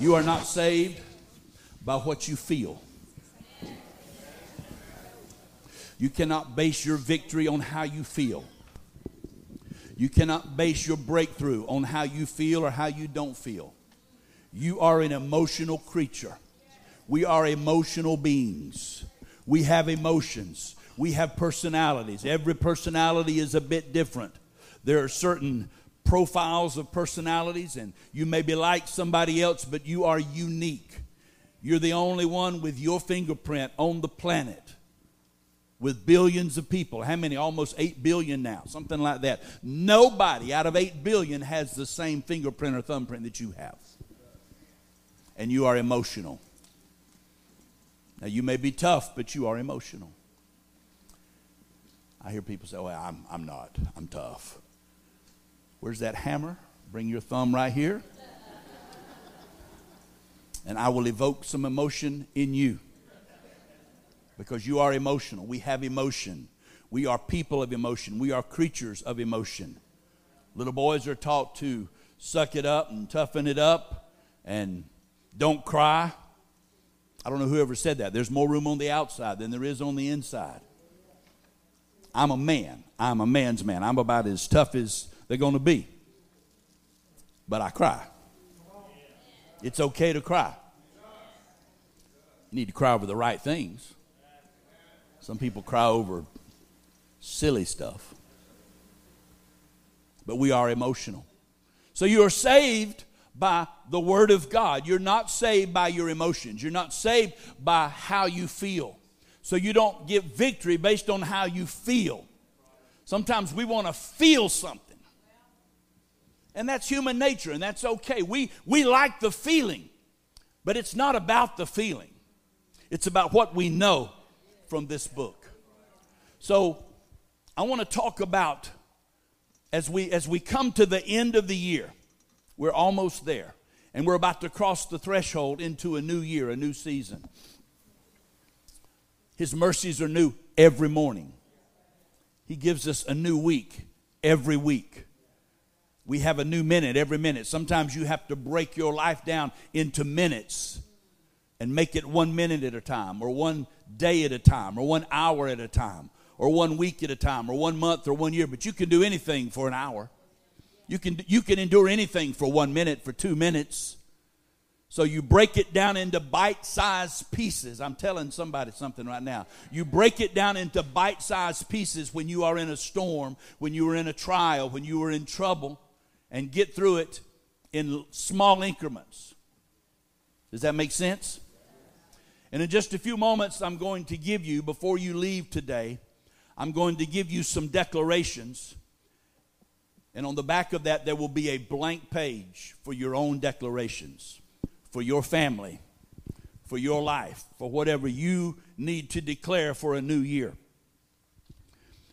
You are not saved by what you feel. You cannot base your victory on how you feel. You cannot base your breakthrough on how you feel or how you don't feel. You are an emotional creature. We are emotional beings. We have emotions. We have personalities. Every personality is a bit different. There are certain profiles of personalities, and you may be like somebody else, but you are unique. You're the only one with your fingerprint on the planet with billions of people. How many? Almost 8 billion now, something like that. Nobody out of 8 billion has the same fingerprint or thumbprint that you have. And you are emotional. Now, you may be tough, but you are emotional. I hear people say, Oh, I'm, I'm not. I'm tough. Where's that hammer? Bring your thumb right here. And I will evoke some emotion in you because you are emotional. We have emotion. We are people of emotion. We are creatures of emotion. Little boys are taught to suck it up and toughen it up and don't cry. I don't know whoever said that. There's more room on the outside than there is on the inside. I'm a man. I'm a man's man. I'm about as tough as they're going to be. But I cry. It's okay to cry. You need to cry over the right things. Some people cry over silly stuff. But we are emotional. So you are saved by the Word of God. You're not saved by your emotions. You're not saved by how you feel. So you don't get victory based on how you feel. Sometimes we want to feel something. And that's human nature, and that's okay. We, we like the feeling, but it's not about the feeling, it's about what we know from this book. So I want to talk about as we as we come to the end of the year. We're almost there. And we're about to cross the threshold into a new year, a new season. His mercies are new every morning. He gives us a new week every week. We have a new minute every minute. Sometimes you have to break your life down into minutes and make it one minute at a time, or one day at a time, or one hour at a time, or one week at a time, or one month, or one year. But you can do anything for an hour. You can, you can endure anything for one minute, for two minutes. So you break it down into bite sized pieces. I'm telling somebody something right now. You break it down into bite sized pieces when you are in a storm, when you are in a trial, when you are in trouble, and get through it in small increments. Does that make sense? And in just a few moments, I'm going to give you, before you leave today, I'm going to give you some declarations. And on the back of that, there will be a blank page for your own declarations, for your family, for your life, for whatever you need to declare for a new year.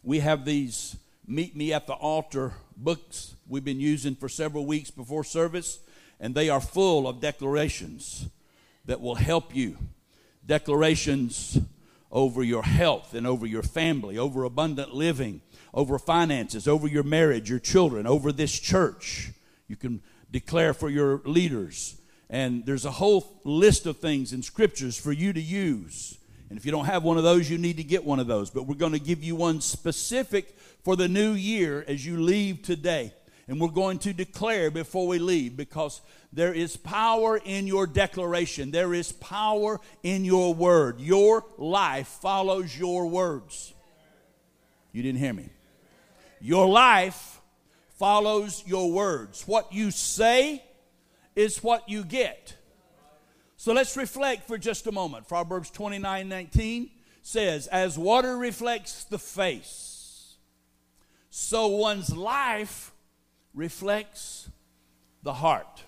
We have these Meet Me at the Altar books we've been using for several weeks before service, and they are full of declarations that will help you declarations over your health and over your family, over abundant living, over finances, over your marriage, your children, over this church. You can declare for your leaders. And there's a whole list of things in scriptures for you to use. And if you don't have one of those, you need to get one of those. But we're going to give you one specific for the new year as you leave today. And we're going to declare before we leave because there is power in your declaration. There is power in your word. Your life follows your words. You didn't hear me. Your life follows your words. What you say is what you get. So let's reflect for just a moment. Proverbs 29 19 says, As water reflects the face, so one's life reflects the heart.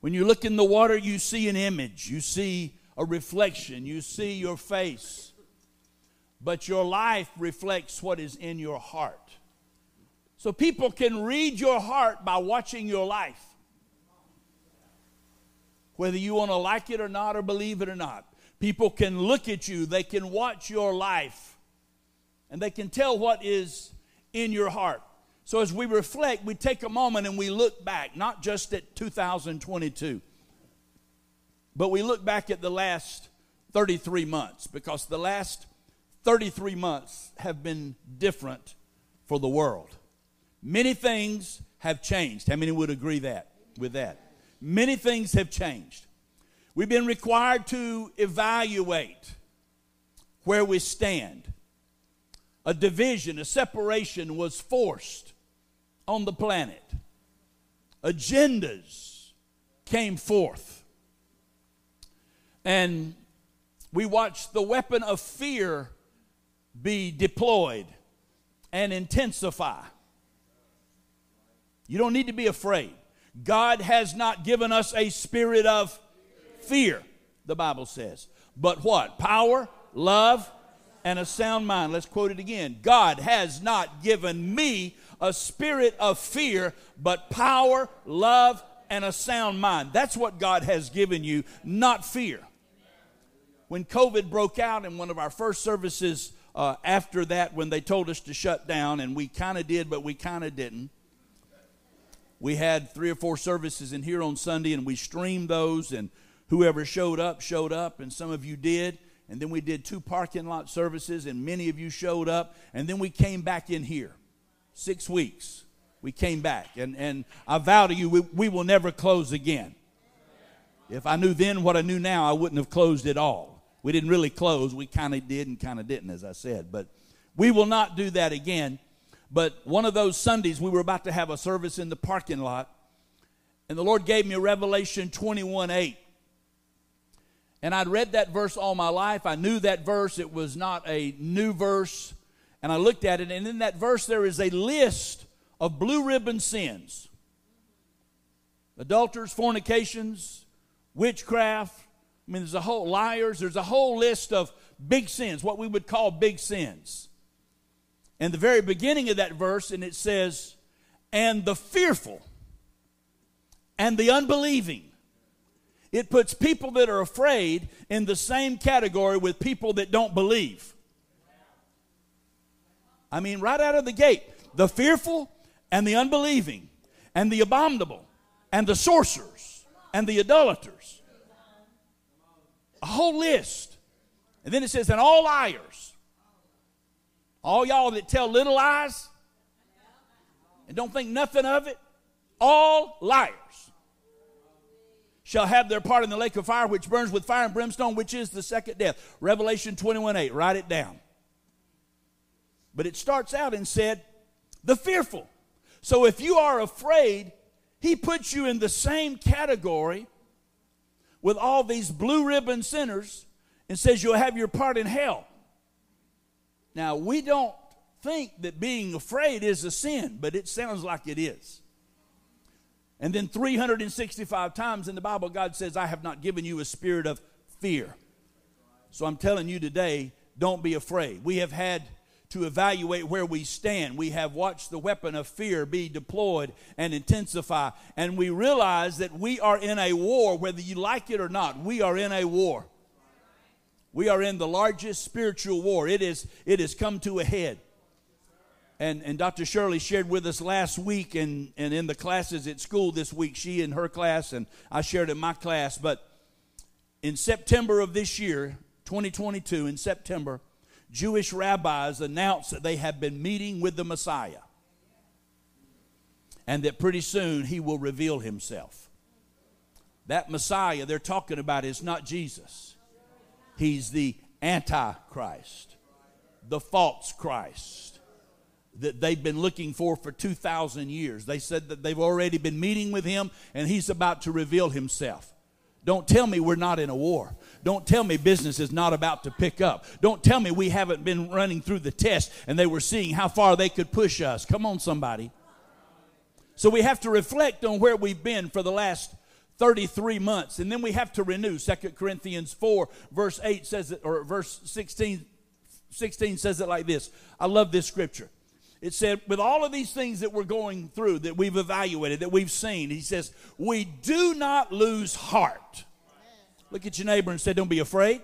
When you look in the water, you see an image, you see a reflection, you see your face. But your life reflects what is in your heart. So people can read your heart by watching your life. Whether you want to like it or not, or believe it or not, people can look at you, they can watch your life, and they can tell what is in your heart. So as we reflect, we take a moment and we look back, not just at 2022, but we look back at the last 33 months because the last 33 months have been different for the world. Many things have changed. How many would agree that with that? Many things have changed. We've been required to evaluate where we stand. A division, a separation was forced on the planet. Agendas came forth. And we watched the weapon of fear be deployed and intensify. You don't need to be afraid. God has not given us a spirit of fear, the Bible says. But what? Power, love, and a sound mind. Let's quote it again. God has not given me a spirit of fear, but power, love, and a sound mind. That's what God has given you, not fear. When COVID broke out in one of our first services uh, after that, when they told us to shut down, and we kind of did, but we kind of didn't we had three or four services in here on Sunday, and we streamed those, and whoever showed up, showed up, and some of you did. And then we did two parking lot services, and many of you showed up. And then we came back in here. Six weeks. We came back. And, and I vow to you, we, we will never close again. If I knew then what I knew now, I wouldn't have closed at all. We didn't really close. We kind of did and kind of didn't, as I said. But we will not do that again. But one of those Sundays, we were about to have a service in the parking lot, and the Lord gave me Revelation 21 8. And I'd read that verse all my life. I knew that verse, it was not a new verse. And I looked at it, and in that verse, there is a list of blue ribbon sins adulterers, fornications, witchcraft. I mean, there's a whole liars, there's a whole list of big sins, what we would call big sins in the very beginning of that verse, and it says, and the fearful and the unbelieving. It puts people that are afraid in the same category with people that don't believe. I mean, right out of the gate, the fearful and the unbelieving, and the abominable, and the sorcerers, and the idolaters. A whole list. And then it says, and all liars all y'all that tell little lies and don't think nothing of it, all liars shall have their part in the lake of fire which burns with fire and brimstone, which is the second death. Revelation 21 8. Write it down. But it starts out and said, the fearful. So if you are afraid, he puts you in the same category with all these blue ribbon sinners and says you'll have your part in hell. Now, we don't think that being afraid is a sin, but it sounds like it is. And then 365 times in the Bible, God says, I have not given you a spirit of fear. So I'm telling you today, don't be afraid. We have had to evaluate where we stand. We have watched the weapon of fear be deployed and intensify. And we realize that we are in a war, whether you like it or not. We are in a war. We are in the largest spiritual war. It is it has come to a head. And, and Dr. Shirley shared with us last week and, and in the classes at school this week, she in her class, and I shared in my class. But in September of this year, 2022, in September, Jewish rabbis announced that they have been meeting with the Messiah and that pretty soon he will reveal himself. That Messiah they're talking about is not Jesus. He's the Antichrist, the false Christ that they've been looking for for 2,000 years. They said that they've already been meeting with him and he's about to reveal himself. Don't tell me we're not in a war. Don't tell me business is not about to pick up. Don't tell me we haven't been running through the test and they were seeing how far they could push us. Come on, somebody. So we have to reflect on where we've been for the last 33 months. And then we have to renew. Second Corinthians 4, verse 8 says it, or verse 16, 16 says it like this. I love this scripture. It said, with all of these things that we're going through, that we've evaluated, that we've seen, he says, we do not lose heart. Look at your neighbor and say, don't be afraid.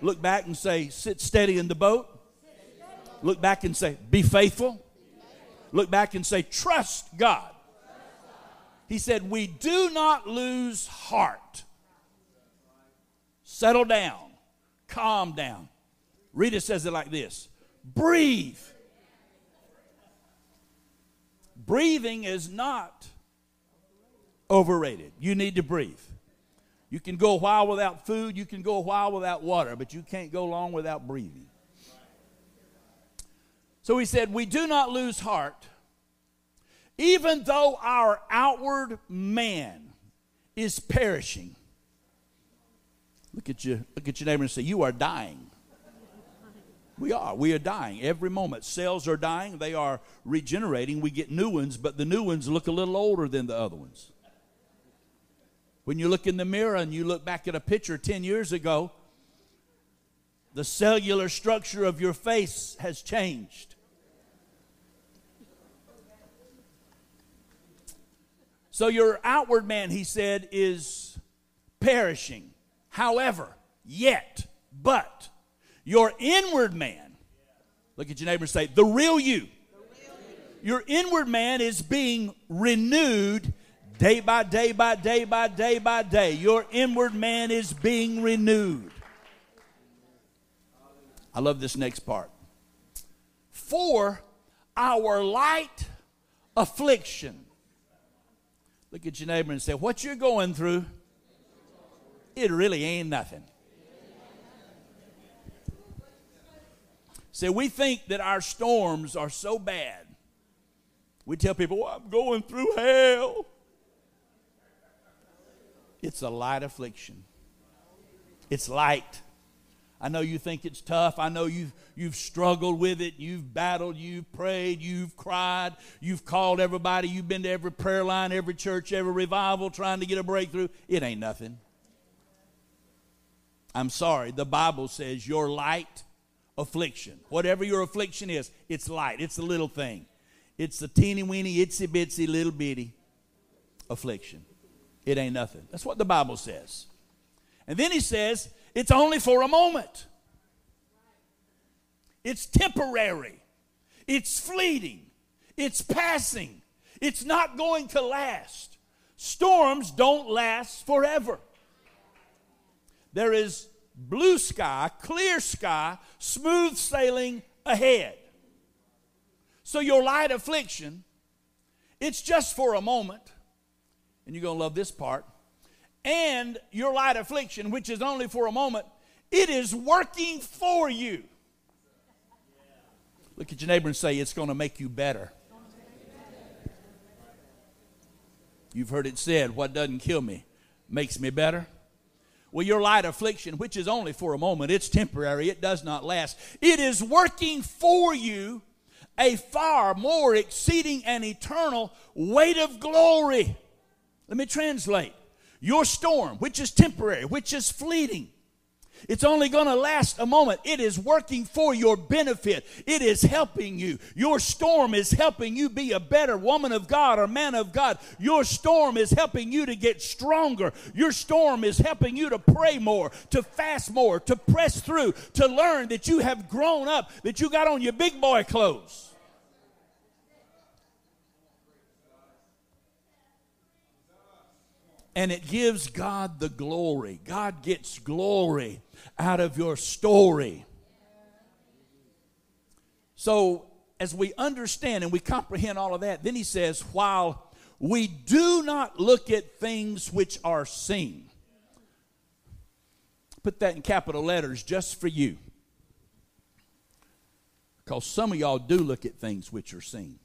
Look back and say, sit steady in the boat. Look back and say, be faithful. Look back and say, Trust God. He said, We do not lose heart. Settle down, calm down. Rita says it like this breathe. Breathing is not overrated. You need to breathe. You can go a while without food, you can go a while without water, but you can't go long without breathing. So he said, We do not lose heart, even though our outward man is perishing. Look at you, look at your neighbor and say, You are dying. We are. We are dying every moment. Cells are dying. They are regenerating. We get new ones, but the new ones look a little older than the other ones. When you look in the mirror and you look back at a picture 10 years ago, the cellular structure of your face has changed. So your outward man, he said, is perishing. However, yet, but, your inward man, look at your neighbor and say, the real you. Your inward man is being renewed day by day by day by day by day. Your inward man is being renewed. I love this next part. For our light affliction. Look at your neighbor and say, What you're going through, it really ain't nothing. Say, we think that our storms are so bad. We tell people, well, I'm going through hell. It's a light affliction. It's light. I know you think it's tough. I know you've, you've struggled with it. You've battled. You've prayed. You've cried. You've called everybody. You've been to every prayer line, every church, every revival trying to get a breakthrough. It ain't nothing. I'm sorry. The Bible says your light affliction, whatever your affliction is, it's light. It's a little thing. It's a teeny weeny, itsy bitsy, little bitty affliction. It ain't nothing. That's what the Bible says. And then he says, it's only for a moment. It's temporary. It's fleeting. It's passing. It's not going to last. Storms don't last forever. There is blue sky, clear sky, smooth sailing ahead. So your light affliction, it's just for a moment and you're going to love this part, and your light affliction, which is only for a moment, it is working for you. Look at your neighbor and say, It's going to make you better. You've heard it said, What doesn't kill me makes me better. Well, your light affliction, which is only for a moment, it's temporary, it does not last. It is working for you a far more exceeding and eternal weight of glory. Let me translate. Your storm, which is temporary, which is fleeting, it's only going to last a moment. It is working for your benefit. It is helping you. Your storm is helping you be a better woman of God or man of God. Your storm is helping you to get stronger. Your storm is helping you to pray more, to fast more, to press through, to learn that you have grown up, that you got on your big boy clothes. And it gives God the glory. God gets glory out of your story. So, as we understand and we comprehend all of that, then he says, while we do not look at things which are seen. Put that in capital letters just for you. Because some of y'all do look at things which are seen.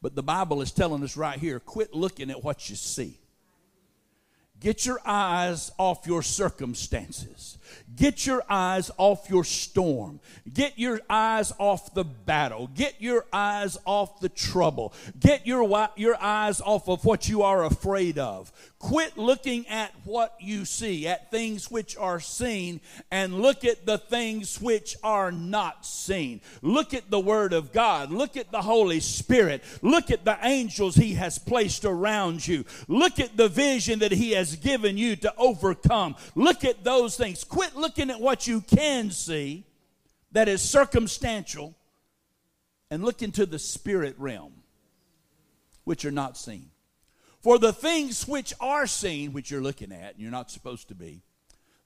But the Bible is telling us right here quit looking at what you see. Get your eyes off your circumstances. Get your eyes off your storm. Get your eyes off the battle. Get your eyes off the trouble. Get your, your eyes off of what you are afraid of. Quit looking at what you see, at things which are seen, and look at the things which are not seen. Look at the Word of God. Look at the Holy Spirit. Look at the angels He has placed around you. Look at the vision that He has given you to overcome. Look at those things. Quit looking at what you can see that is circumstantial and look into the spirit realm, which are not seen. For the things which are seen, which you're looking at, and you're not supposed to be,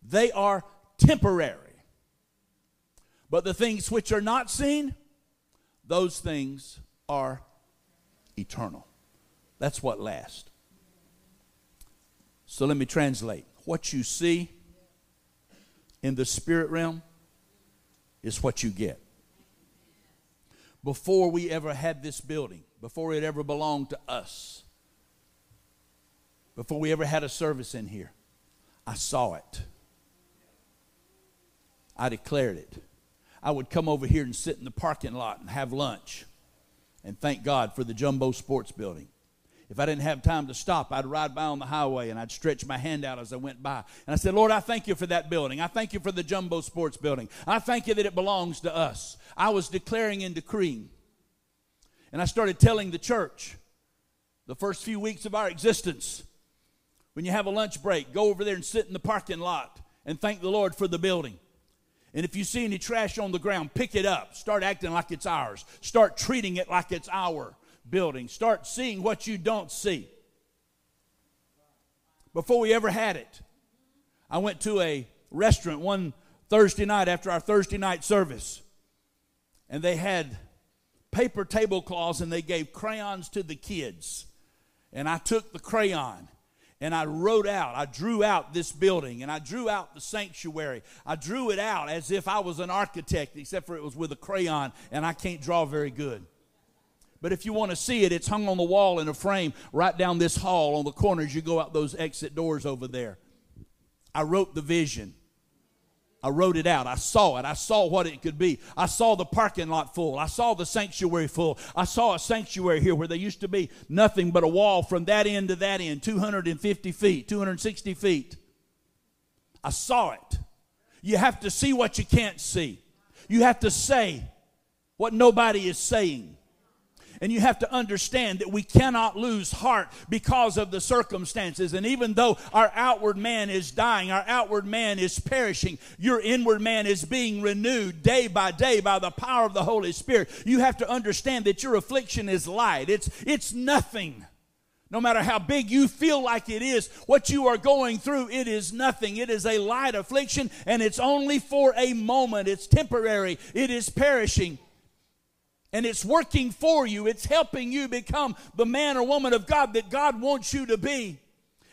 they are temporary. But the things which are not seen, those things are eternal. That's what lasts. So let me translate. What you see in the spirit realm is what you get. Before we ever had this building, before it ever belonged to us, before we ever had a service in here, I saw it. I declared it. I would come over here and sit in the parking lot and have lunch and thank God for the Jumbo Sports Building. If I didn't have time to stop, I'd ride by on the highway and I'd stretch my hand out as I went by. And I said, Lord, I thank you for that building. I thank you for the Jumbo Sports Building. I thank you that it belongs to us. I was declaring and decreeing. And I started telling the church the first few weeks of our existence when you have a lunch break, go over there and sit in the parking lot and thank the Lord for the building. And if you see any trash on the ground, pick it up. Start acting like it's ours. Start treating it like it's our building. Start seeing what you don't see. Before we ever had it, I went to a restaurant one Thursday night after our Thursday night service, and they had paper tablecloths and they gave crayons to the kids. And I took the crayon and I wrote out, I drew out this building and I drew out the sanctuary. I drew it out as if I was an architect, except for it was with a crayon and I can't draw very good. But if you want to see it, it's hung on the wall in a frame right down this hall on the corners. You go out those exit doors over there. I wrote the vision. I wrote it out. I saw it. I saw what it could be. I saw the parking lot full. I saw the sanctuary full. I saw a sanctuary here where there used to be nothing but a wall from that end to that end, 250 feet, 260 feet. I saw it. You have to see what you can't see. You have to say what nobody is saying. And you have to understand that we cannot lose heart because of the circumstances. And even though our outward man is dying, our outward man is perishing, your inward man is being renewed day by day by the power of the Holy Spirit. You have to understand that your affliction is light. It's, it's nothing. No matter how big you feel like it is, what you are going through, it is nothing. It is a light affliction, and it's only for a moment. It's temporary. It is perishing and it's working for you. It's helping you become the man or woman of God that God wants you to be.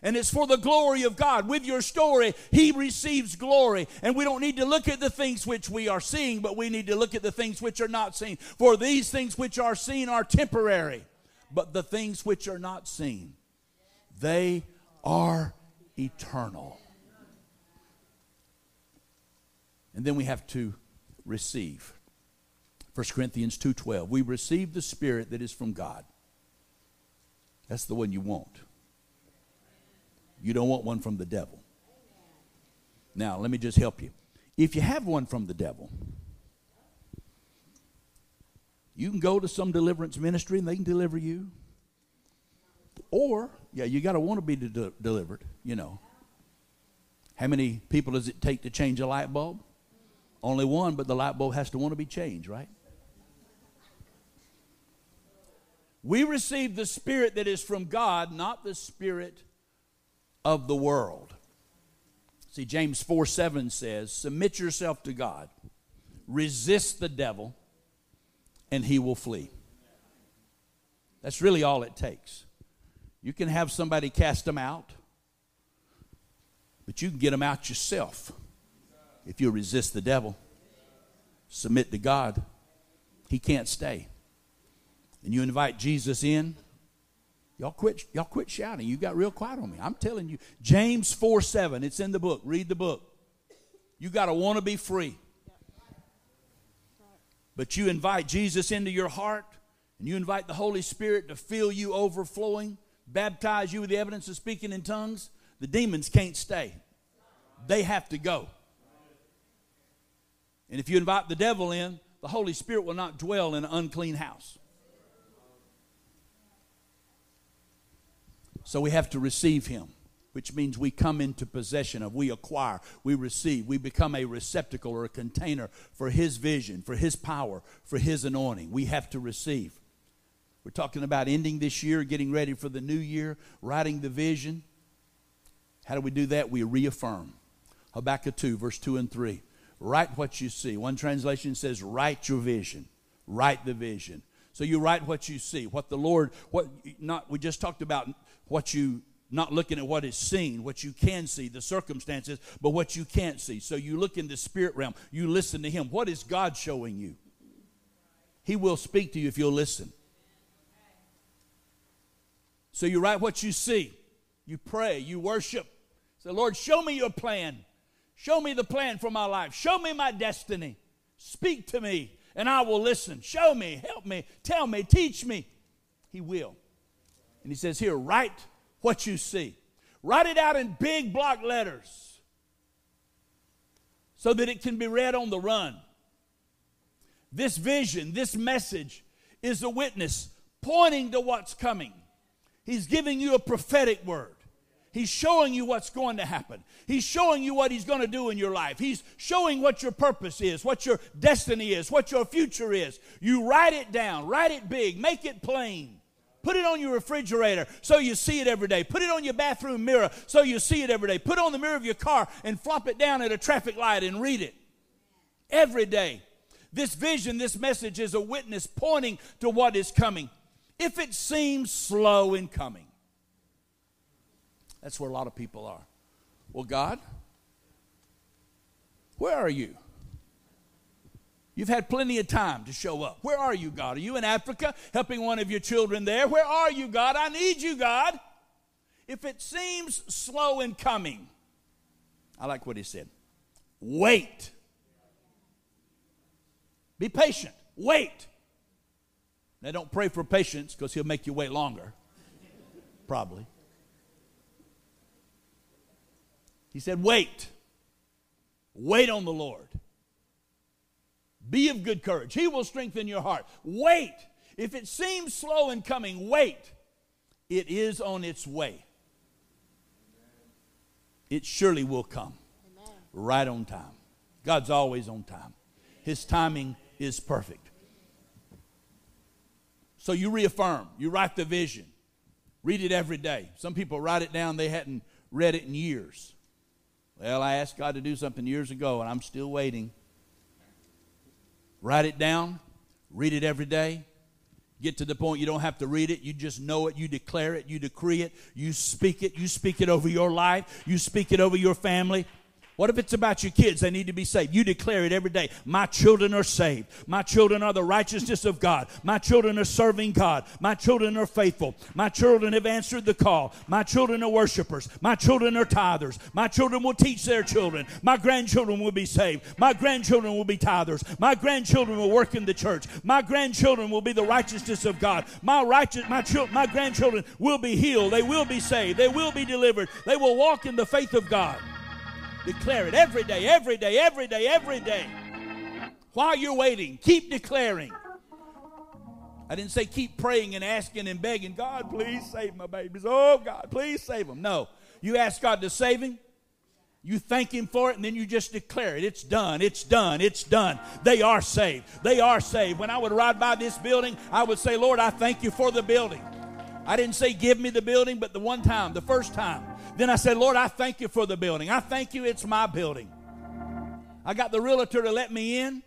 And it's for the glory of God. With your story, He receives glory. And we don't need to look at the things which we are seeing, but we need to look at the things which are not seen. For these things which are seen are temporary, but the things which are not seen, they are eternal. And then we have to receive. 1 Corinthians 2:12. We receive the spirit that is from God. That's the one you want. You don't want one from the devil. Now, let me just help you. If you have one from the devil, you can go to some deliverance ministry and they can deliver you. Or, yeah, you got to want to be de- delivered, you know. How many people does it take to change a light bulb? Only one, but the light bulb has to want to be changed, right? We receive the Spirit that is from God, not the Spirit of the world. See, James 4 7 says, Submit yourself to God, resist the devil, and he will flee. That's really all it takes. You can have somebody cast them out, but you can get them out yourself if you resist the devil, submit to God. He can't stay and you invite Jesus in, y'all quit, y'all quit shouting. You got real quiet on me. I'm telling you, James 4 7, it's in the book. Read the book. You got to want to be free. But you invite Jesus into your heart, and you invite the Holy Spirit to fill you overflowing, baptize you with the evidence of speaking in tongues. The demons can't stay, they have to go. And if you invite the devil in, the Holy Spirit will not dwell in an unclean house. So we have to receive him. which means we come into possession of, we acquire, we receive, we become a receptacle or a container for His vision, for His power, for His anointing. We have to receive. We're talking about ending this year, getting ready for the new year, writing the vision. How do we do that? We reaffirm. Habakkuk 2, verse 2 and 3. Write what you see. One translation says, Write your vision. Write the vision. So you write what you see, what the Lord, what not we just talked about what you not looking at what is seen, what you can see, the circumstances, but what you can't see. So you look in the spirit realm, you listen to Him. What is God showing you? He will speak to you if you'll listen. So you write what you see, you pray, you worship. Say, Lord, show me your plan. Show me the plan for my life. Show me my destiny. Speak to me, and I will listen. Show me, help me, tell me, teach me. He will. And he says, Here, write what you see. Write it out in big block letters so that it can be read on the run. This vision, this message is a witness pointing to what's coming. He's giving you a prophetic word. He's showing you what's going to happen. He's showing you what He's going to do in your life. He's showing what your purpose is, what your destiny is, what your future is. You write it down, write it big, make it plain. Put it on your refrigerator so you see it every day. Put it on your bathroom mirror so you see it every day. Put it on the mirror of your car and flop it down at a traffic light and read it every day. This vision, this message is a witness pointing to what is coming if it seems slow in coming. That's where a lot of people are. Well, God, where are you? You've had plenty of time to show up. Where are you, God? Are you in Africa helping one of your children there? Where are you, God? I need you, God. If it seems slow in coming, I like what he said. Wait. Be patient. Wait. Now, don't pray for patience because he'll make you wait longer. Probably. He said, Wait. Wait on the Lord. Be of good courage. He will strengthen your heart. Wait. If it seems slow in coming, wait. It is on its way. It surely will come. Amen. Right on time. God's always on time. His timing is perfect. So you reaffirm, you write the vision, read it every day. Some people write it down, they hadn't read it in years. Well, I asked God to do something years ago, and I'm still waiting. Write it down, read it every day. Get to the point you don't have to read it. You just know it. You declare it. You decree it. You speak it. You speak it over your life. You speak it over your family. What if it's about your kids? They need to be saved. You declare it every day. My children are saved. My children are the righteousness of God. My children are serving God. My children are faithful. My children have answered the call. My children are worshipers. My children are tithers. My children will teach their children. My grandchildren will be saved. My grandchildren will be tithers. My grandchildren will work in the church. My grandchildren will be the righteousness of God. My righteous my children, my grandchildren will be healed. They will be saved. They will be delivered. They will walk in the faith of God. Declare it every day, every day, every day, every day. While you're waiting, keep declaring. I didn't say keep praying and asking and begging, God, please save my babies. Oh, God, please save them. No. You ask God to save him, you thank Him for it, and then you just declare it. It's done. It's done. It's done. They are saved. They are saved. When I would ride by this building, I would say, Lord, I thank you for the building. I didn't say give me the building, but the one time, the first time, then I said, Lord, I thank you for the building. I thank you, it's my building. I got the realtor to let me in.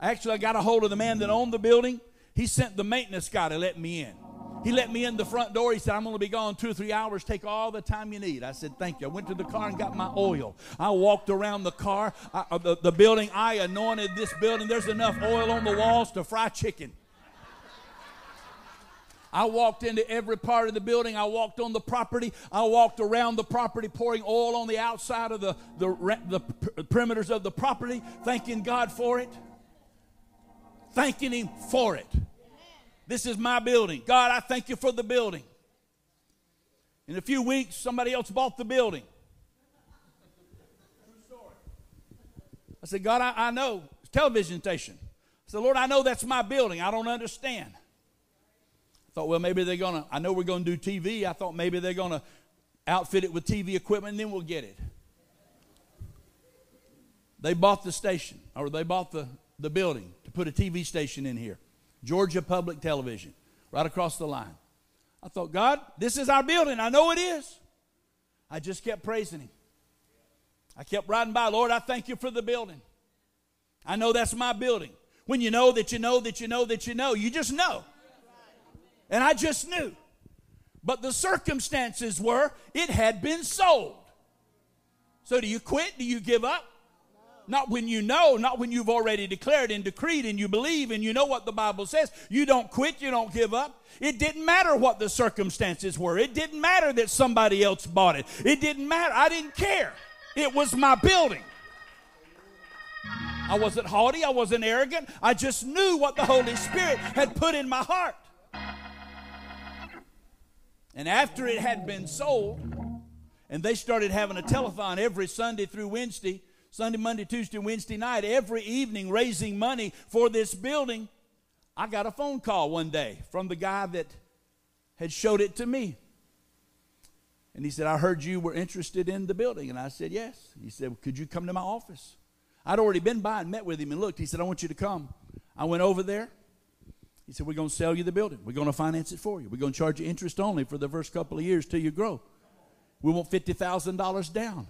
Actually, I got a hold of the man that owned the building. He sent the maintenance guy to let me in. He let me in the front door. He said, I'm going to be gone two or three hours. Take all the time you need. I said, Thank you. I went to the car and got my oil. I walked around the car, I, uh, the, the building. I anointed this building. There's enough oil on the walls to fry chicken. I walked into every part of the building. I walked on the property. I walked around the property, pouring oil on the outside of the, the, the perimeters of the property, thanking God for it. Thanking Him for it. This is my building. God, I thank you for the building. In a few weeks, somebody else bought the building. I said, God, I, I know. Television station. I said, Lord, I know that's my building. I don't understand. Thought, well, maybe they're going to, I know we're going to do TV. I thought maybe they're going to outfit it with TV equipment, and then we'll get it. They bought the station, or they bought the, the building to put a TV station in here. Georgia Public Television, right across the line. I thought, God, this is our building. I know it is. I just kept praising Him. I kept riding by, Lord, I thank you for the building. I know that's my building. When you know that you know that you know that you know, you just know. And I just knew. But the circumstances were it had been sold. So do you quit? Do you give up? Not when you know, not when you've already declared and decreed and you believe and you know what the Bible says. You don't quit, you don't give up. It didn't matter what the circumstances were. It didn't matter that somebody else bought it. It didn't matter. I didn't care. It was my building. I wasn't haughty, I wasn't arrogant. I just knew what the Holy Spirit had put in my heart. And after it had been sold, and they started having a telethon every Sunday through Wednesday, Sunday, Monday, Tuesday, Wednesday night, every evening raising money for this building. I got a phone call one day from the guy that had showed it to me. And he said, I heard you were interested in the building. And I said, Yes. He said, Could you come to my office? I'd already been by and met with him and looked. He said, I want you to come. I went over there. He said, We're going to sell you the building. We're going to finance it for you. We're going to charge you interest only for the first couple of years till you grow. We want $50,000 down.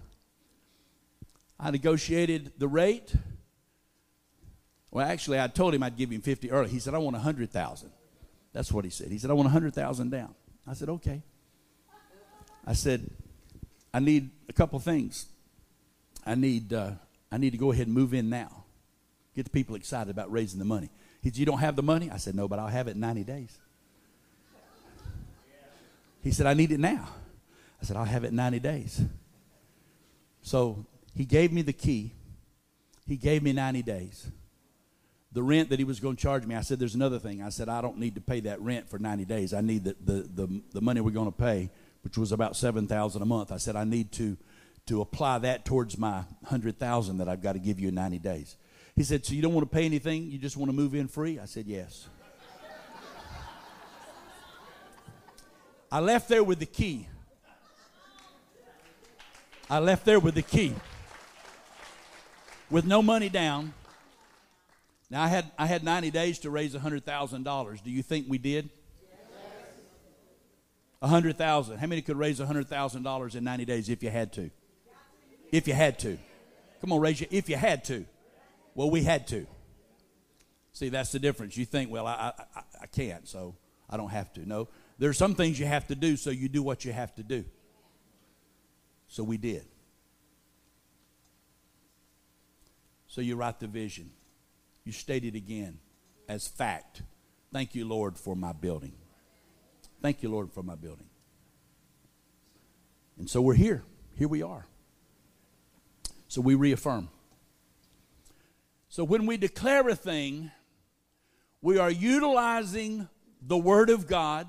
I negotiated the rate. Well, actually, I told him I'd give him 50 early. He said, I want 100,000. That's what he said. He said, I want 100,000 down. I said, okay. I said, I need a couple things. I need, uh, I need to go ahead and move in now. Get the people excited about raising the money. He said, You don't have the money? I said, No, but I'll have it in 90 days. He said, I need it now. I said, I'll have it in 90 days. So he gave me the key. He gave me 90 days. The rent that he was going to charge me, I said, There's another thing. I said, I don't need to pay that rent for 90 days. I need the, the, the, the money we're going to pay, which was about 7000 a month. I said, I need to, to apply that towards my 100000 that I've got to give you in 90 days. He said, So you don't want to pay anything? You just want to move in free? I said, Yes. I left there with the key. I left there with the key. With no money down. Now I had I had 90 days to raise $100,000. Do you think we did? A hundred thousand. How many could raise a hundred thousand dollars in ninety days if you had to? If you had to. Come on, raise your if you had to. Well, we had to. See, that's the difference. You think, well, I, I, I can't, so I don't have to. No, there are some things you have to do, so you do what you have to do. So we did. So you write the vision. You state it again as fact. Thank you, Lord, for my building. Thank you, Lord, for my building. And so we're here. Here we are. So we reaffirm. So when we declare a thing, we are utilizing the Word of God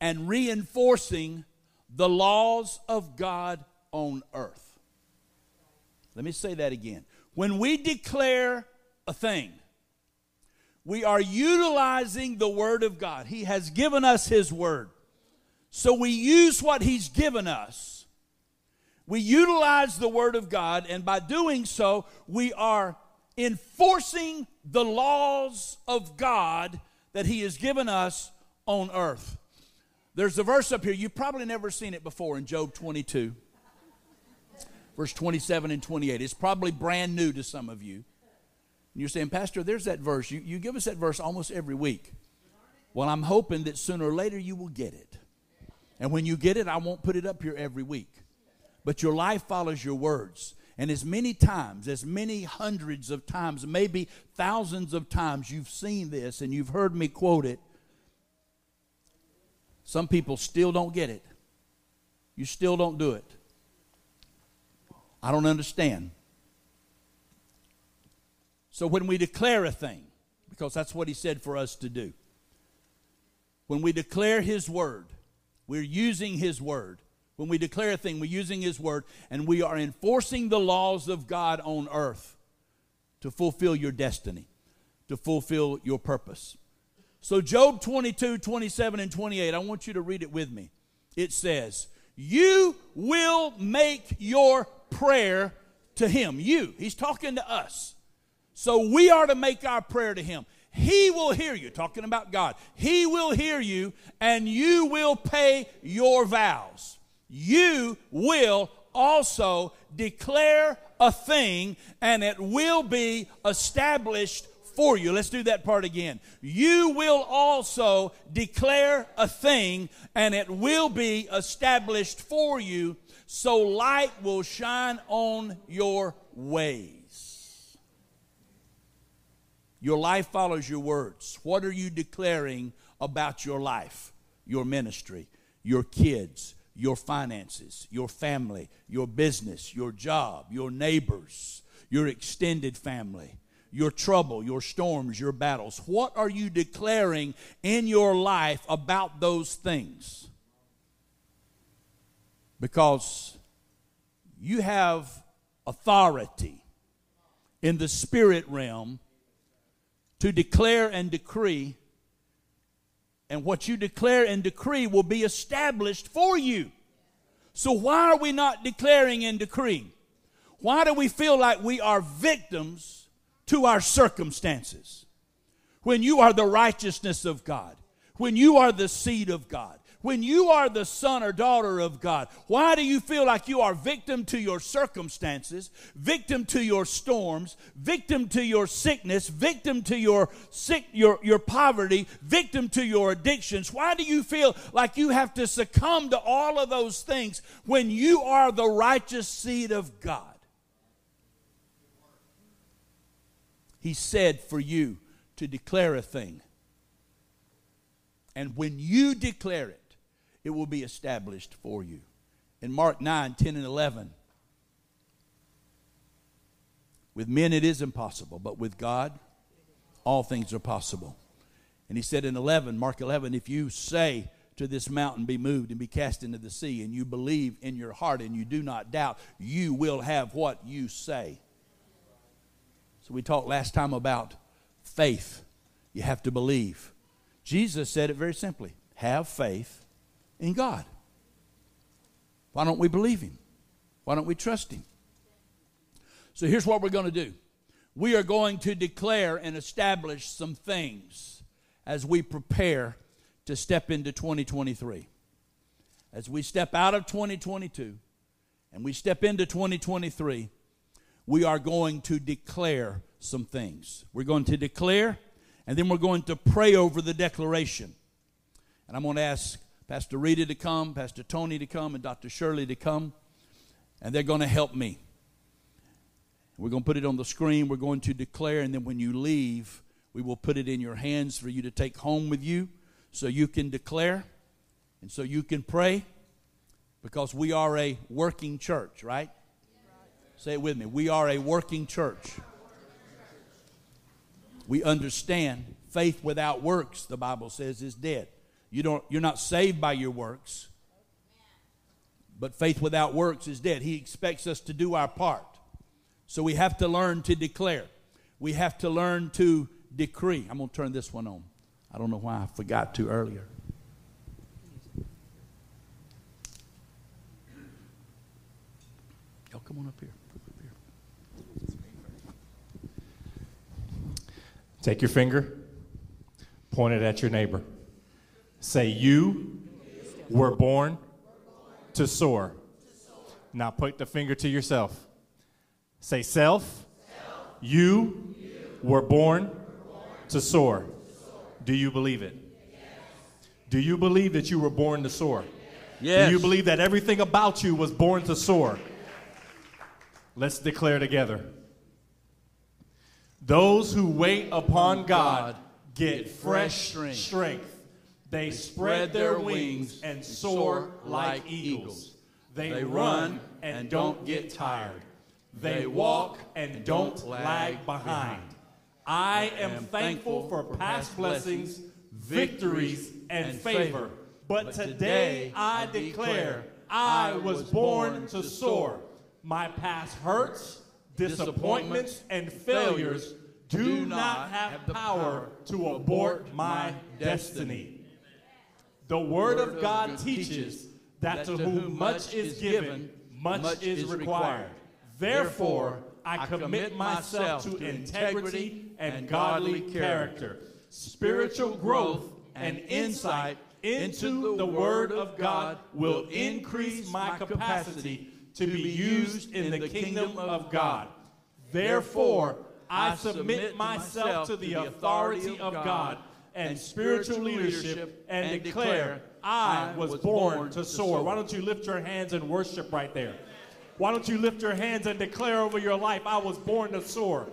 and reinforcing the laws of God on earth. Let me say that again. When we declare a thing, we are utilizing the Word of God. He has given us His Word. So we use what He's given us. We utilize the Word of God, and by doing so, we are enforcing the laws of God that He has given us on earth. There's a verse up here, you've probably never seen it before in Job 22, verse 27 and 28. It's probably brand new to some of you. And you're saying, Pastor, there's that verse. You, you give us that verse almost every week. Well, I'm hoping that sooner or later you will get it. And when you get it, I won't put it up here every week. But your life follows your words. And as many times, as many hundreds of times, maybe thousands of times you've seen this and you've heard me quote it, some people still don't get it. You still don't do it. I don't understand. So when we declare a thing, because that's what he said for us to do, when we declare his word, we're using his word. When we declare a thing, we're using his word and we are enforcing the laws of God on earth to fulfill your destiny, to fulfill your purpose. So, Job 22, 27, and 28, I want you to read it with me. It says, you will make your prayer to Him. You. He's talking to us. So we are to make our prayer to Him. He will hear you, talking about God. He will hear you, and you will pay your vows. You will also declare a thing, and it will be established for you. Let's do that part again. You will also declare a thing, and it will be established for you, so light will shine on your ways. Your life follows your words. What are you declaring about your life, your ministry, your kids, your finances, your family, your business, your job, your neighbors, your extended family, your trouble, your storms, your battles? What are you declaring in your life about those things? Because you have authority in the spirit realm to declare and decree. And what you declare and decree will be established for you. So, why are we not declaring and decreeing? Why do we feel like we are victims to our circumstances? When you are the righteousness of God, when you are the seed of God, when you are the son or daughter of God, why do you feel like you are victim to your circumstances, victim to your storms, victim to your sickness, victim to your sick your, your poverty, victim to your addictions? Why do you feel like you have to succumb to all of those things when you are the righteous seed of God? He said for you to declare a thing. And when you declare it, it will be established for you. In Mark 9, 10, and 11, with men it is impossible, but with God, all things are possible. And he said in 11, Mark 11, if you say to this mountain, be moved and be cast into the sea, and you believe in your heart and you do not doubt, you will have what you say. So we talked last time about faith. You have to believe. Jesus said it very simply have faith in God. Why don't we believe Him? Why don't we trust Him? So here's what we're going to do we are going to declare and establish some things as we prepare to step into 2023. As we step out of 2022 and we step into 2023, we are going to declare some things. We're going to declare, and then we're going to pray over the declaration. And I'm going to ask Pastor Rita to come, Pastor Tony to come, and Dr. Shirley to come, and they're going to help me. We're going to put it on the screen. We're going to declare, and then when you leave, we will put it in your hands for you to take home with you so you can declare and so you can pray because we are a working church, right? Say it with me. We are a working church. We understand faith without works, the Bible says, is dead. You don't, you're not saved by your works. But faith without works is dead. He expects us to do our part. So we have to learn to declare. We have to learn to decree. I'm going to turn this one on. I don't know why I forgot to earlier. Y'all come on up here. Take your finger, point it at your neighbor. Say, You were born to soar. Now put the finger to yourself. Say, Self, you were born to soar. Do you believe it? Do you believe that you were born to soar? Yes. Do you believe that everything about you was born to soar? Let's declare together. Those who wait upon God get fresh strength. They spread their wings and soar like eagles. They run and don't get tired. They walk and don't lag behind. I am thankful for past blessings, victories, and favor. But today I declare I was born to soar. My past hurts, disappointments, and failures do not have power to abort my destiny. The Word of God teaches that, to whom much is given, much, is required. Therefore, I commit myself to integrity and godly character, spiritual growth and insight into the Word of God will increase my capacity to be used in the kingdom of God. Therefore, I submit myself to the authority of God and spiritual leadership and declare I was born to soar. Why don't you lift your hands and worship right there? Why don't you lift your hands and declare over your life, I was born to soar?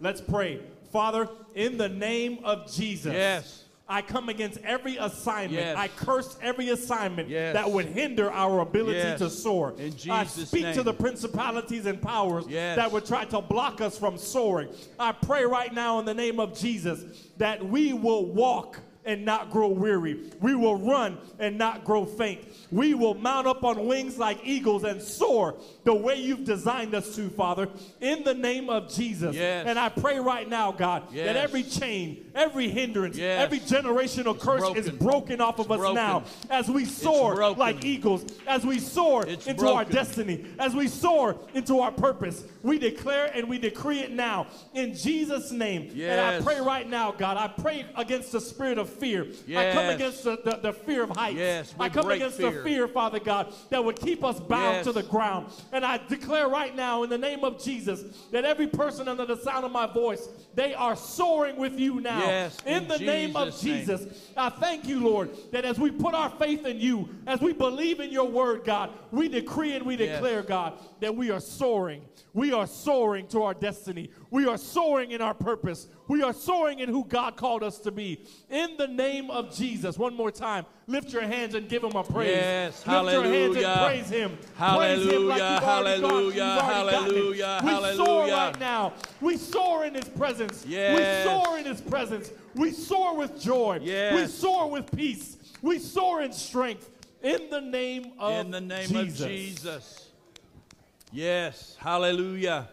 Let's pray. Father, in the name of Jesus. Yes. I come against every assignment. Yes. I curse every assignment Yes. that would hinder our ability Yes. to soar. In I Jesus' speak to the principalities and powers that would try to block us from soaring. I pray right now in the name of Jesus that we will walk and not grow weary. We will run and not grow faint. We will mount up on wings like eagles and soar the way you've designed us to, Father, in the name of Jesus. Yes. And I pray right now, God, that every chain, every hindrance, Yes. every generational curse is broken. broken off of It's us broken. now as we soar like eagles, as we soar It's into our destiny, as we soar into our purpose. We declare and we decree it now in Jesus' name. And I pray right now, God, I pray against the spirit of fear. I come against the, the, the fear of heights. Yes, I come against fear. the fear, Father God, that would keep us bound Yes. to the ground. And I declare right now in the name of Jesus that every person under the sound of my voice, they are soaring with you now. Yes, in, in the name of Jesus' name. I thank you, Lord, that as we put our faith in you, as we believe in your word, God, we decree and we Yes. declare, God, that we are soaring. We are soaring to our destiny. We are soaring in our purpose. We are soaring in who God called us to be. In the name of Jesus. One more time. Lift your hands and give him a praise. Yes, Lift your hands and praise him. Praise him like you've already got- you've Hallelujah, already hallelujah, We soar right now. We soar in his presence. Yes. We soar in his presence. We soar with joy. Yes. We soar with peace. We soar in strength. In the name of In the name Jesus. of Jesus. Yes. Hallelujah.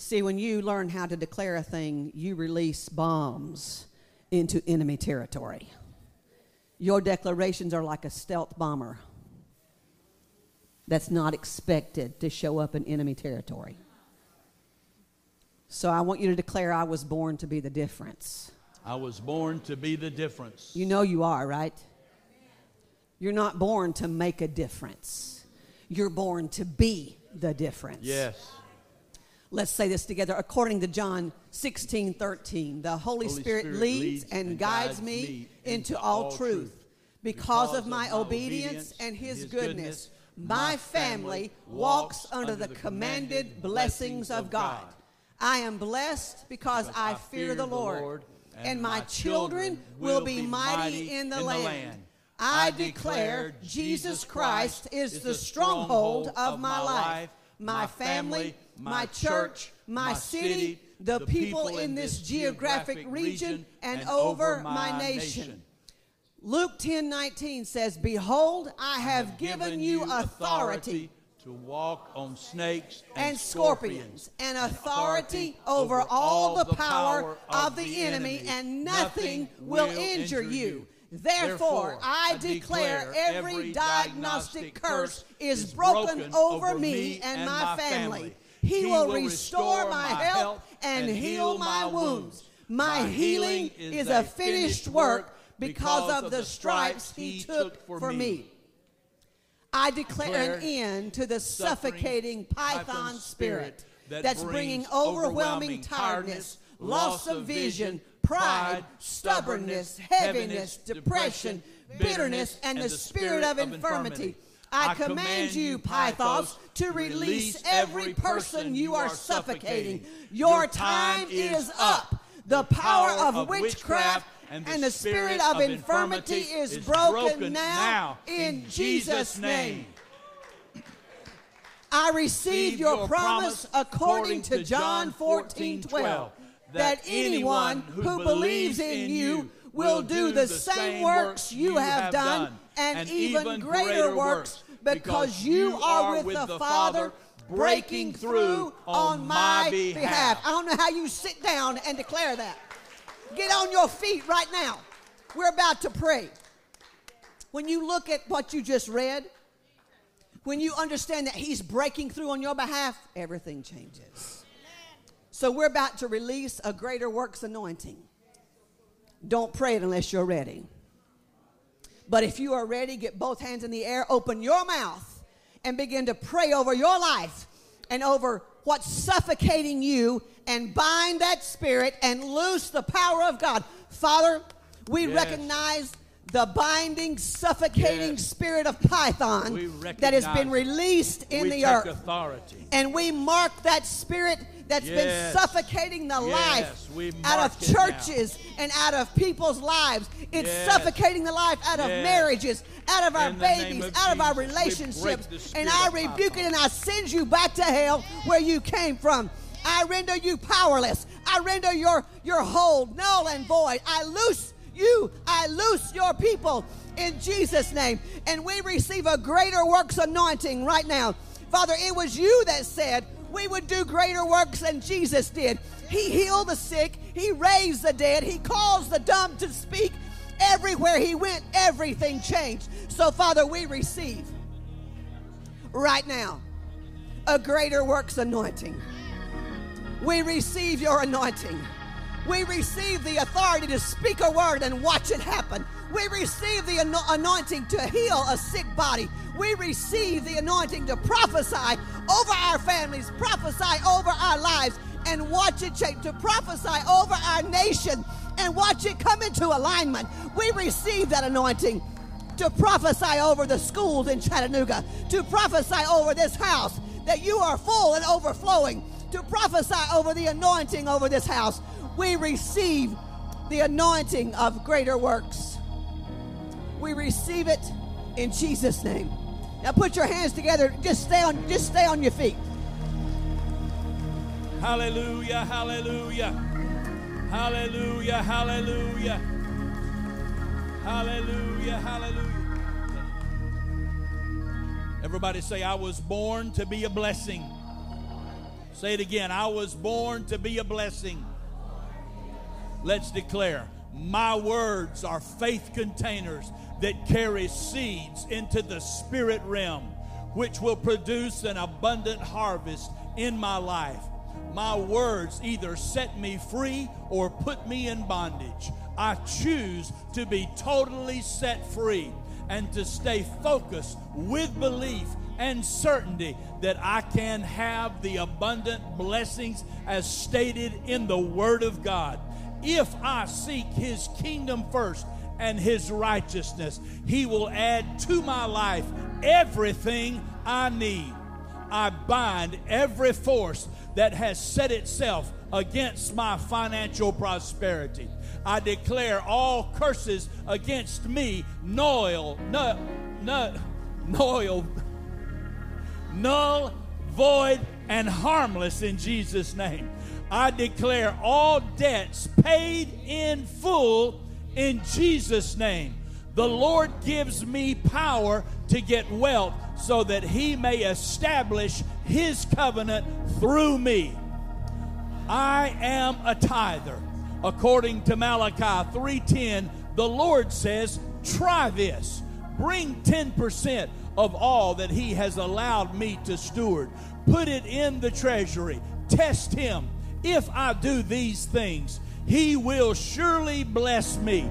See, when you learn how to declare a thing, you release bombs into enemy territory. Your declarations are like a stealth bomber that's not expected to show up in enemy territory. So I want you to declare, I was born to be the difference. I was born to be the difference. You know you are, right? You're not born to make a difference, you're born to be the difference. Yes. Let's say this together. According to John 16, 13, the Holy, Holy Spirit, Spirit leads and and guides me into all truth. Because, Because of my my obedience and his, his goodness, my family walks under the commanded blessings of God. I am blessed because Because I fear the Lord, and my children will be mighty in the land. I declare Jesus Christ is the stronghold of my life, my family, my church, my city, the people in this geographic region, and over my nation. Luke 10 19 says, Behold, I have given you authority to walk on snakes and, and scorpions, and authority over all the power of the enemy, and nothing will injure you. Therefore, I declare every diagnostic curse is broken over me and my family. He will restore my health and heal my wounds. My healing is a finished work because of the stripes he took for me. I declare an end to the suffocating python spirit that's bringing overwhelming tiredness, loss of vision, pride, stubbornness, heaviness, depression, bitterness, and the spirit of infirmity. I command you, Python, to release every person you are suffocating. Your time is up. The power of witchcraft and the spirit of infirmity is broken now in Jesus' name. I receive your promise according to John 14 12 that anyone who believes in you will do the same works you have done and even greater works because you are with the Father breaking through on my behalf. I don't know how you sit down and declare that. Get on your feet right now. We're about to pray. When you look at what you just read, when you understand that He's breaking through on your behalf, everything changes. So we're about to release a greater works anointing. Don't pray it unless you're ready. But if you are ready, get both hands in the air, open your mouth, and begin to pray over your life and over what's suffocating you and bind that spirit and loose the power of God. Father, we yes. recognize the binding, suffocating yes. spirit of Python that has been released in the earth. Authority. And we mark that spirit that's yes. been suffocating the life out of churches and out of people's lives. It's suffocating the life out of marriages, out of our babies, of out Jesus, of our relationships. And I rebuke it and I send you back to hell where you came from. I render you powerless. I render your, your hold null and void. I loose you, I loose your people in Jesus' name. And we receive a greater works anointing right now. Father, it was you that said we would do greater works than Jesus did. He healed the sick, He raised the dead, He caused the dumb to speak. Everywhere He went, everything changed. So, Father, we receive right now a greater works anointing. We receive your anointing. We receive the authority to speak a word and watch it happen. We receive the anointing to heal a sick body. We receive the anointing to prophesy over our families, prophesy over our lives, and watch it change, to prophesy over our nation and watch it come into alignment. We receive that anointing to prophesy over the schools in Chattanooga, to prophesy over this house that you are full and overflowing, to prophesy over the anointing over this house we receive the anointing of greater works. We receive it in Jesus' name. Now put your hands together. Just stay on, just stay on your feet. Hallelujah, hallelujah. Hallelujah, hallelujah. Hallelujah, hallelujah. Everybody say, I was born to be a blessing. Say it again. I was born to be a blessing. Let's declare my words are faith containers that carry seeds into the spirit realm, which will produce an abundant harvest in my life. My words either set me free or put me in bondage. I choose to be totally set free and to stay focused with belief and certainty that I can have the abundant blessings as stated in the Word of God if I seek his kingdom first and his righteousness, he will add to my life everything I need. I bind every force that has set itself against my financial prosperity. I declare all curses against me null, null, null, null, null, void, and harmless in Jesus' name. I declare all debts paid in full in Jesus' name. The Lord gives me power to get wealth so that he may establish his covenant through me. I am a tither. According to Malachi 3:10, the Lord says, "Try this. Bring 10% of all that he has allowed me to steward. Put it in the treasury. Test him if I do these things, he will surely bless me.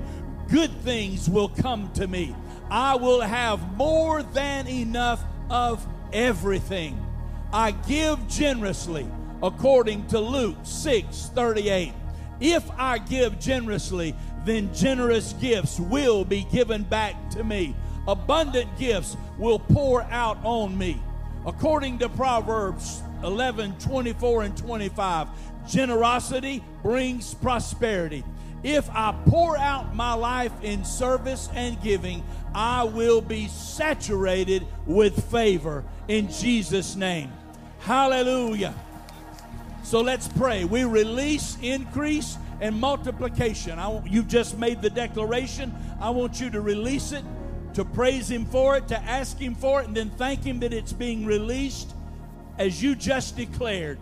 Good things will come to me. I will have more than enough of everything. I give generously, according to Luke 6 38. If I give generously, then generous gifts will be given back to me. Abundant gifts will pour out on me. According to Proverbs 11 24 and 25, Generosity brings prosperity. If I pour out my life in service and giving, I will be saturated with favor in Jesus' name. Hallelujah. So let's pray. We release increase and multiplication. I, you've just made the declaration. I want you to release it, to praise Him for it, to ask Him for it, and then thank Him that it's being released as you just declared.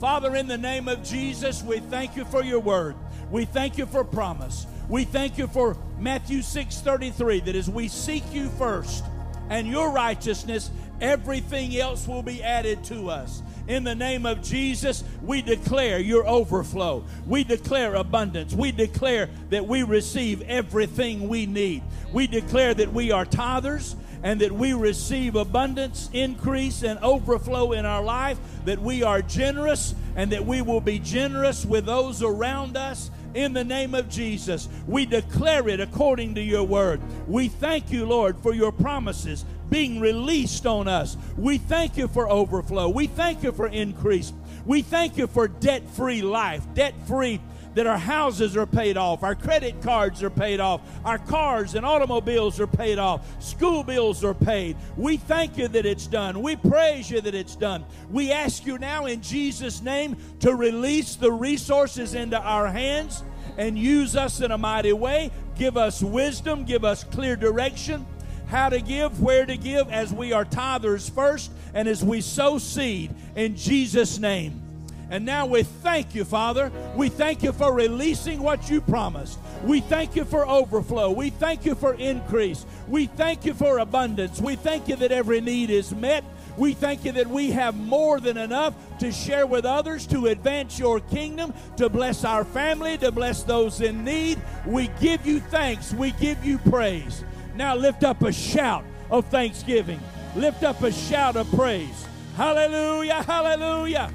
Father, in the name of Jesus, we thank you for your word. We thank you for promise. We thank you for Matthew 6:33 that as we seek you first and your righteousness, everything else will be added to us. In the name of Jesus, we declare your overflow. We declare abundance. We declare that we receive everything we need. We declare that we are tithers and that we receive abundance, increase, and overflow in our life, that we are generous, and that we will be generous with those around us. In the name of Jesus, we declare it according to your word. We thank you, Lord, for your promises being released on us. We thank you for overflow. We thank you for increase. We thank you for debt free life, debt free that our houses are paid off, our credit cards are paid off, our cars and automobiles are paid off, school bills are paid. We thank you that it's done. We praise you that it's done. We ask you now in Jesus' name to release the resources into our hands and use us in a mighty way. Give us wisdom, give us clear direction how to give, where to give, as we are tithers first and as we sow seed in Jesus' name. And now we thank you, Father. We thank you for releasing what you promised. We thank you for overflow. We thank you for increase. We thank you for abundance. We thank you that every need is met. We thank you that we have more than enough to share with others, to advance your kingdom, to bless our family, to bless those in need. We give you thanks. We give you praise. Now lift up a shout of thanksgiving. Lift up a shout of praise. Hallelujah, hallelujah.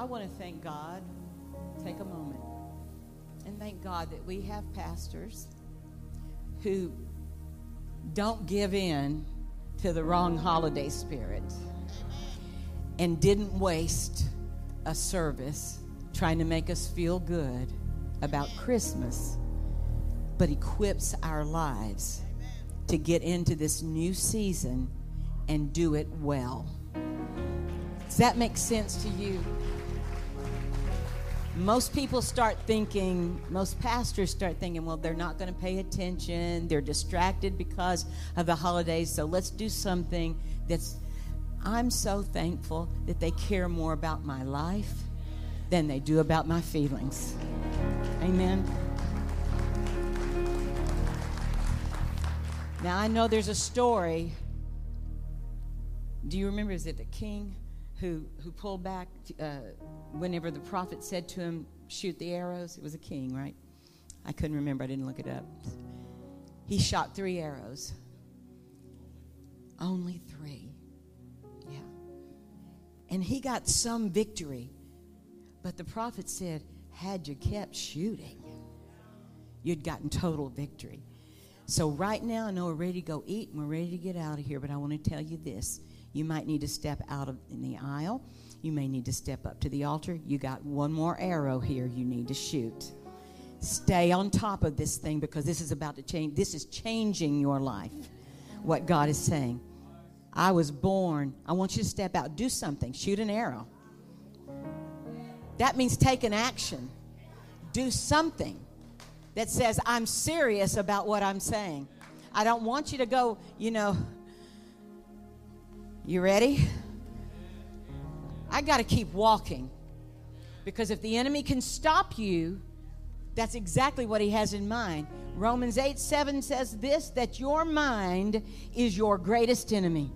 I want to thank God. Take a moment and thank God that we have pastors who don't give in to the wrong holiday spirit and didn't waste a service trying to make us feel good about Christmas, but equips our lives to get into this new season and do it well. Does that make sense to you? Most people start thinking, most pastors start thinking, well, they're not going to pay attention. They're distracted because of the holidays. So let's do something that's. I'm so thankful that they care more about my life than they do about my feelings. Amen. Now, I know there's a story. Do you remember? Is it the king? Who, who pulled back uh, whenever the prophet said to him, Shoot the arrows. It was a king, right? I couldn't remember, I didn't look it up. He shot three arrows. Only three. Yeah. And he got some victory. But the prophet said, Had you kept shooting, you'd gotten total victory. So, right now, I know we're ready to go eat and we're ready to get out of here, but I want to tell you this you might need to step out of in the aisle. You may need to step up to the altar. You got one more arrow here you need to shoot. Stay on top of this thing because this is about to change. This is changing your life. What God is saying. I was born. I want you to step out. Do something. Shoot an arrow. That means take an action. Do something that says, I'm serious about what I'm saying. I don't want you to go, you know, you ready? I got to keep walking. Because if the enemy can stop you, that's exactly what he has in mind. Romans 8 7 says this that your mind is your greatest enemy.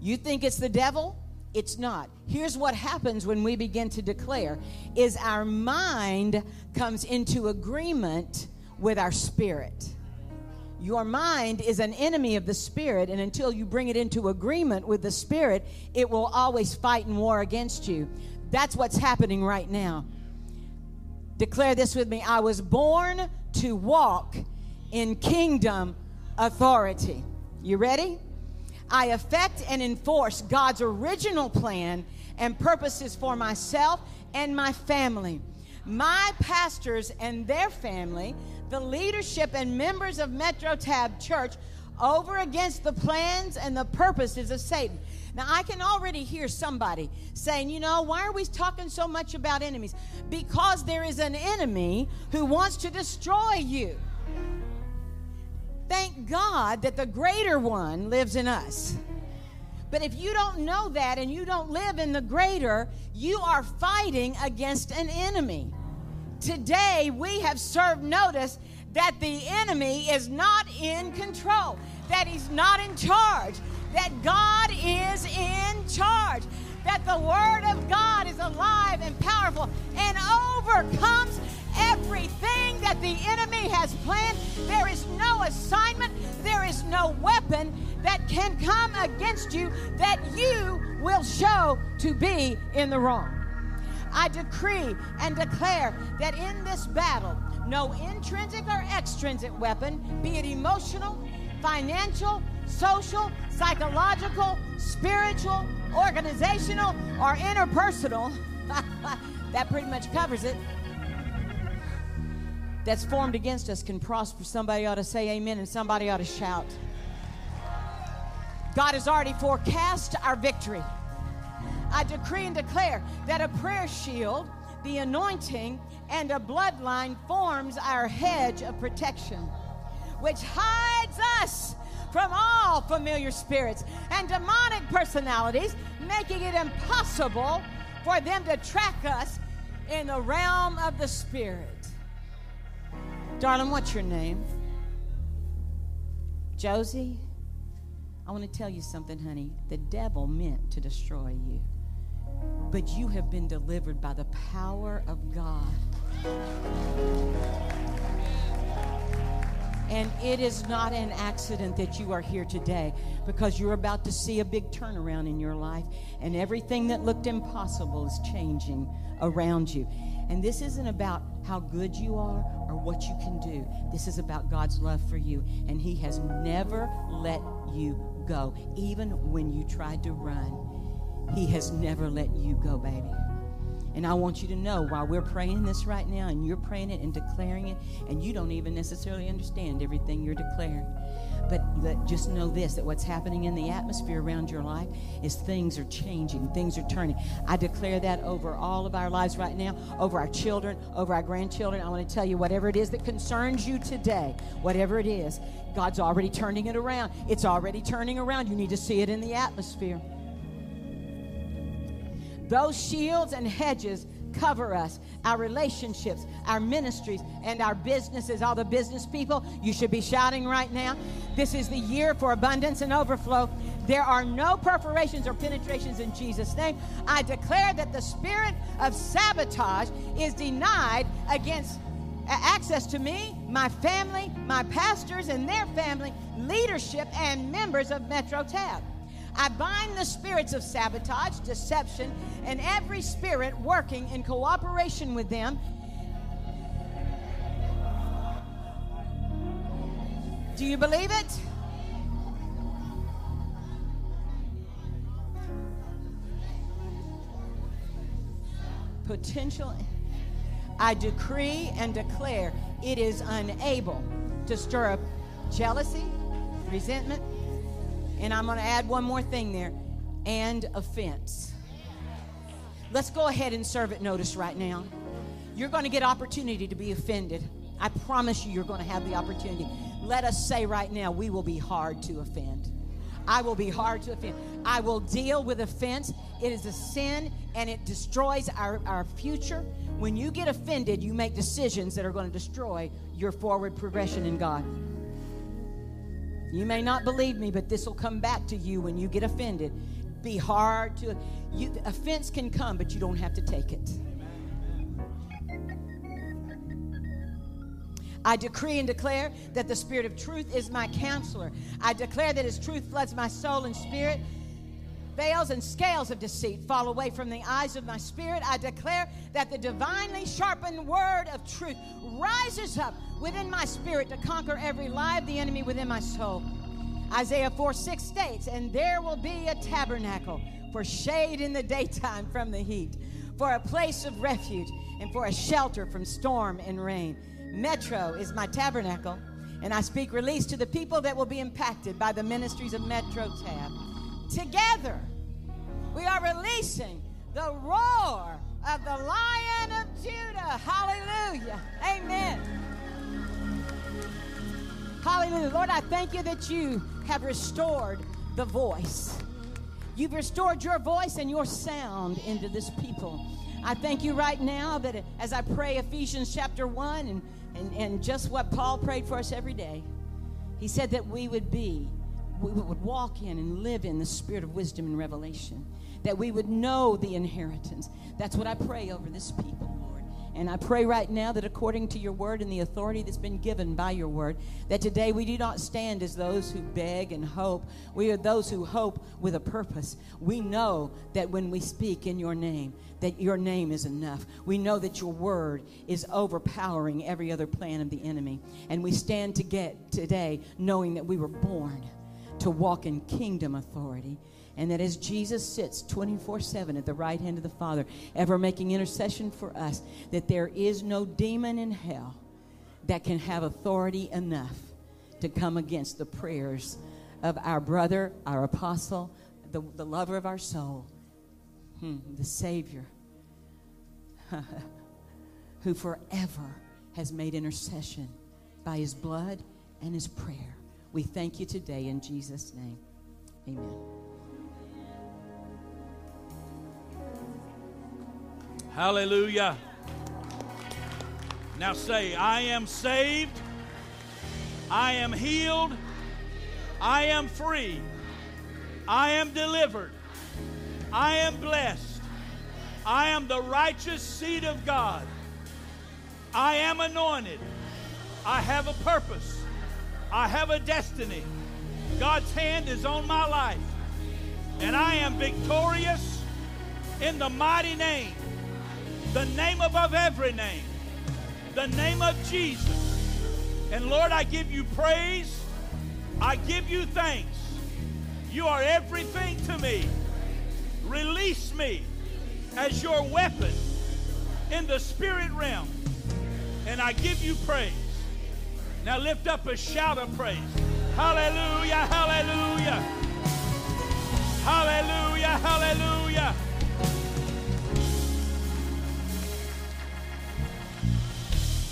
You think it's the devil? It's not. Here's what happens when we begin to declare is our mind comes into agreement with our spirit. Your mind is an enemy of the spirit, and until you bring it into agreement with the spirit, it will always fight and war against you. That's what's happening right now. Declare this with me I was born to walk in kingdom authority. You ready? I affect and enforce God's original plan and purposes for myself and my family. My pastors and their family the leadership and members of Metro Tab Church over against the plans and the purposes of Satan. Now, I can already hear somebody saying, you know, why are we talking so much about enemies? Because there is an enemy who wants to destroy you. Thank God that the greater one lives in us. But if you don't know that and you don't live in the greater, you are fighting against an enemy. Today, we have served notice that the enemy is not in control, that he's not in charge, that God is in charge, that the Word of God is alive and powerful and overcomes everything that the enemy has planned. There is no assignment, there is no weapon that can come against you that you will show to be in the wrong. I decree and declare that in this battle, no intrinsic or extrinsic weapon, be it emotional, financial, social, psychological, spiritual, organizational, or interpersonal, that pretty much covers it, that's formed against us can prosper. Somebody ought to say amen and somebody ought to shout. God has already forecast our victory. I decree and declare that a prayer shield, the anointing, and a bloodline forms our hedge of protection, which hides us from all familiar spirits and demonic personalities, making it impossible for them to track us in the realm of the spirit. Darling, what's your name? Josie? I want to tell you something, honey. The devil meant to destroy you, but you have been delivered by the power of God. And it is not an accident that you are here today because you're about to see a big turnaround in your life, and everything that looked impossible is changing around you. And this isn't about how good you are or what you can do. This is about God's love for you. And He has never let you go. Even when you tried to run, He has never let you go, baby. And I want you to know while we're praying this right now and you're praying it and declaring it, and you don't even necessarily understand everything you're declaring. But just know this that what's happening in the atmosphere around your life is things are changing, things are turning. I declare that over all of our lives right now, over our children, over our grandchildren. I want to tell you whatever it is that concerns you today, whatever it is, God's already turning it around. It's already turning around. You need to see it in the atmosphere. Those shields and hedges cover us, our relationships, our ministries, and our businesses. All the business people, you should be shouting right now. This is the year for abundance and overflow. There are no perforations or penetrations in Jesus' name. I declare that the spirit of sabotage is denied against access to me, my family, my pastors and their family, leadership, and members of Metro Tab. I bind the spirits of sabotage, deception, and every spirit working in cooperation with them. Do you believe it? Potential. I decree and declare it is unable to stir up jealousy, resentment, and I'm going to add one more thing there and offense. Let's go ahead and serve it notice right now. You're going to get opportunity to be offended. I promise you, you're going to have the opportunity. Let us say right now, we will be hard to offend. I will be hard to offend. I will deal with offense. It is a sin and it destroys our, our future. When you get offended, you make decisions that are going to destroy your forward progression in God. You may not believe me, but this will come back to you when you get offended. Be hard to you offense can come, but you don't have to take it. I decree and declare that the Spirit of truth is my counselor. I declare that His truth floods my soul and spirit. Veils and scales of deceit fall away from the eyes of my spirit. I declare that the divinely sharpened word of truth rises up within my spirit to conquer every lie of the enemy within my soul. Isaiah 4 6 states, And there will be a tabernacle for shade in the daytime from the heat, for a place of refuge, and for a shelter from storm and rain. Metro is my tabernacle, and I speak release to the people that will be impacted by the ministries of Metro Tab. Together, we are releasing the roar of the Lion of Judah. Hallelujah. Amen. Hallelujah. Lord, I thank you that you have restored the voice. You've restored your voice and your sound into this people. I thank you right now that as I pray Ephesians chapter 1 and, and, and just what Paul prayed for us every day, he said that we would be, we would walk in and live in the spirit of wisdom and revelation, that we would know the inheritance. That's what I pray over this people, Lord. And I pray right now that according to your word and the authority that's been given by your word, that today we do not stand as those who beg and hope. We are those who hope with a purpose. We know that when we speak in your name, that your name is enough. We know that your word is overpowering every other plan of the enemy. And we stand to get today knowing that we were born to walk in kingdom authority. And that as Jesus sits 24 7 at the right hand of the Father, ever making intercession for us, that there is no demon in hell that can have authority enough to come against the prayers of our brother, our apostle, the, the lover of our soul, hmm, the Savior, who forever has made intercession by his blood and his prayer. We thank you today in Jesus' name. Amen. Hallelujah. Now say, I am saved, I am healed, I am free, I am delivered, I am blessed, I am the righteous seed of God, I am anointed, I have a purpose, I have a destiny. God's hand is on my life, and I am victorious in the mighty name the name above every name, the name of Jesus. And Lord, I give you praise. I give you thanks. You are everything to me. Release me as your weapon in the spirit realm. And I give you praise. Now lift up a shout of praise. Hallelujah, hallelujah. Hallelujah, hallelujah.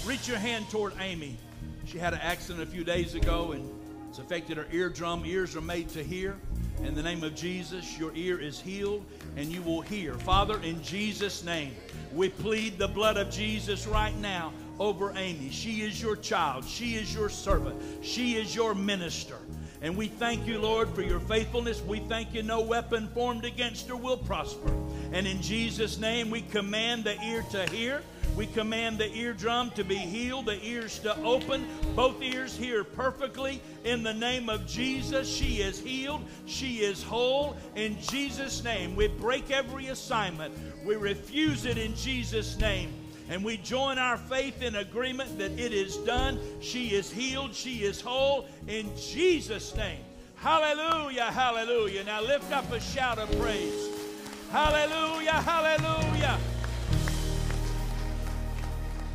Reach your hand toward Amy. She had an accident a few days ago and it's affected her eardrum. Ears are made to hear. In the name of Jesus, your ear is healed and you will hear. Father, in Jesus' name, we plead the blood of Jesus right now over Amy. She is your child, she is your servant, she is your minister. And we thank you, Lord, for your faithfulness. We thank you, no weapon formed against her will prosper. And in Jesus' name, we command the ear to hear. We command the eardrum to be healed, the ears to open. Both ears hear perfectly. In the name of Jesus, she is healed. She is whole. In Jesus' name, we break every assignment. We refuse it in Jesus' name. And we join our faith in agreement that it is done. She is healed. She is whole. In Jesus' name. Hallelujah, hallelujah. Now lift up a shout of praise. Hallelujah, hallelujah.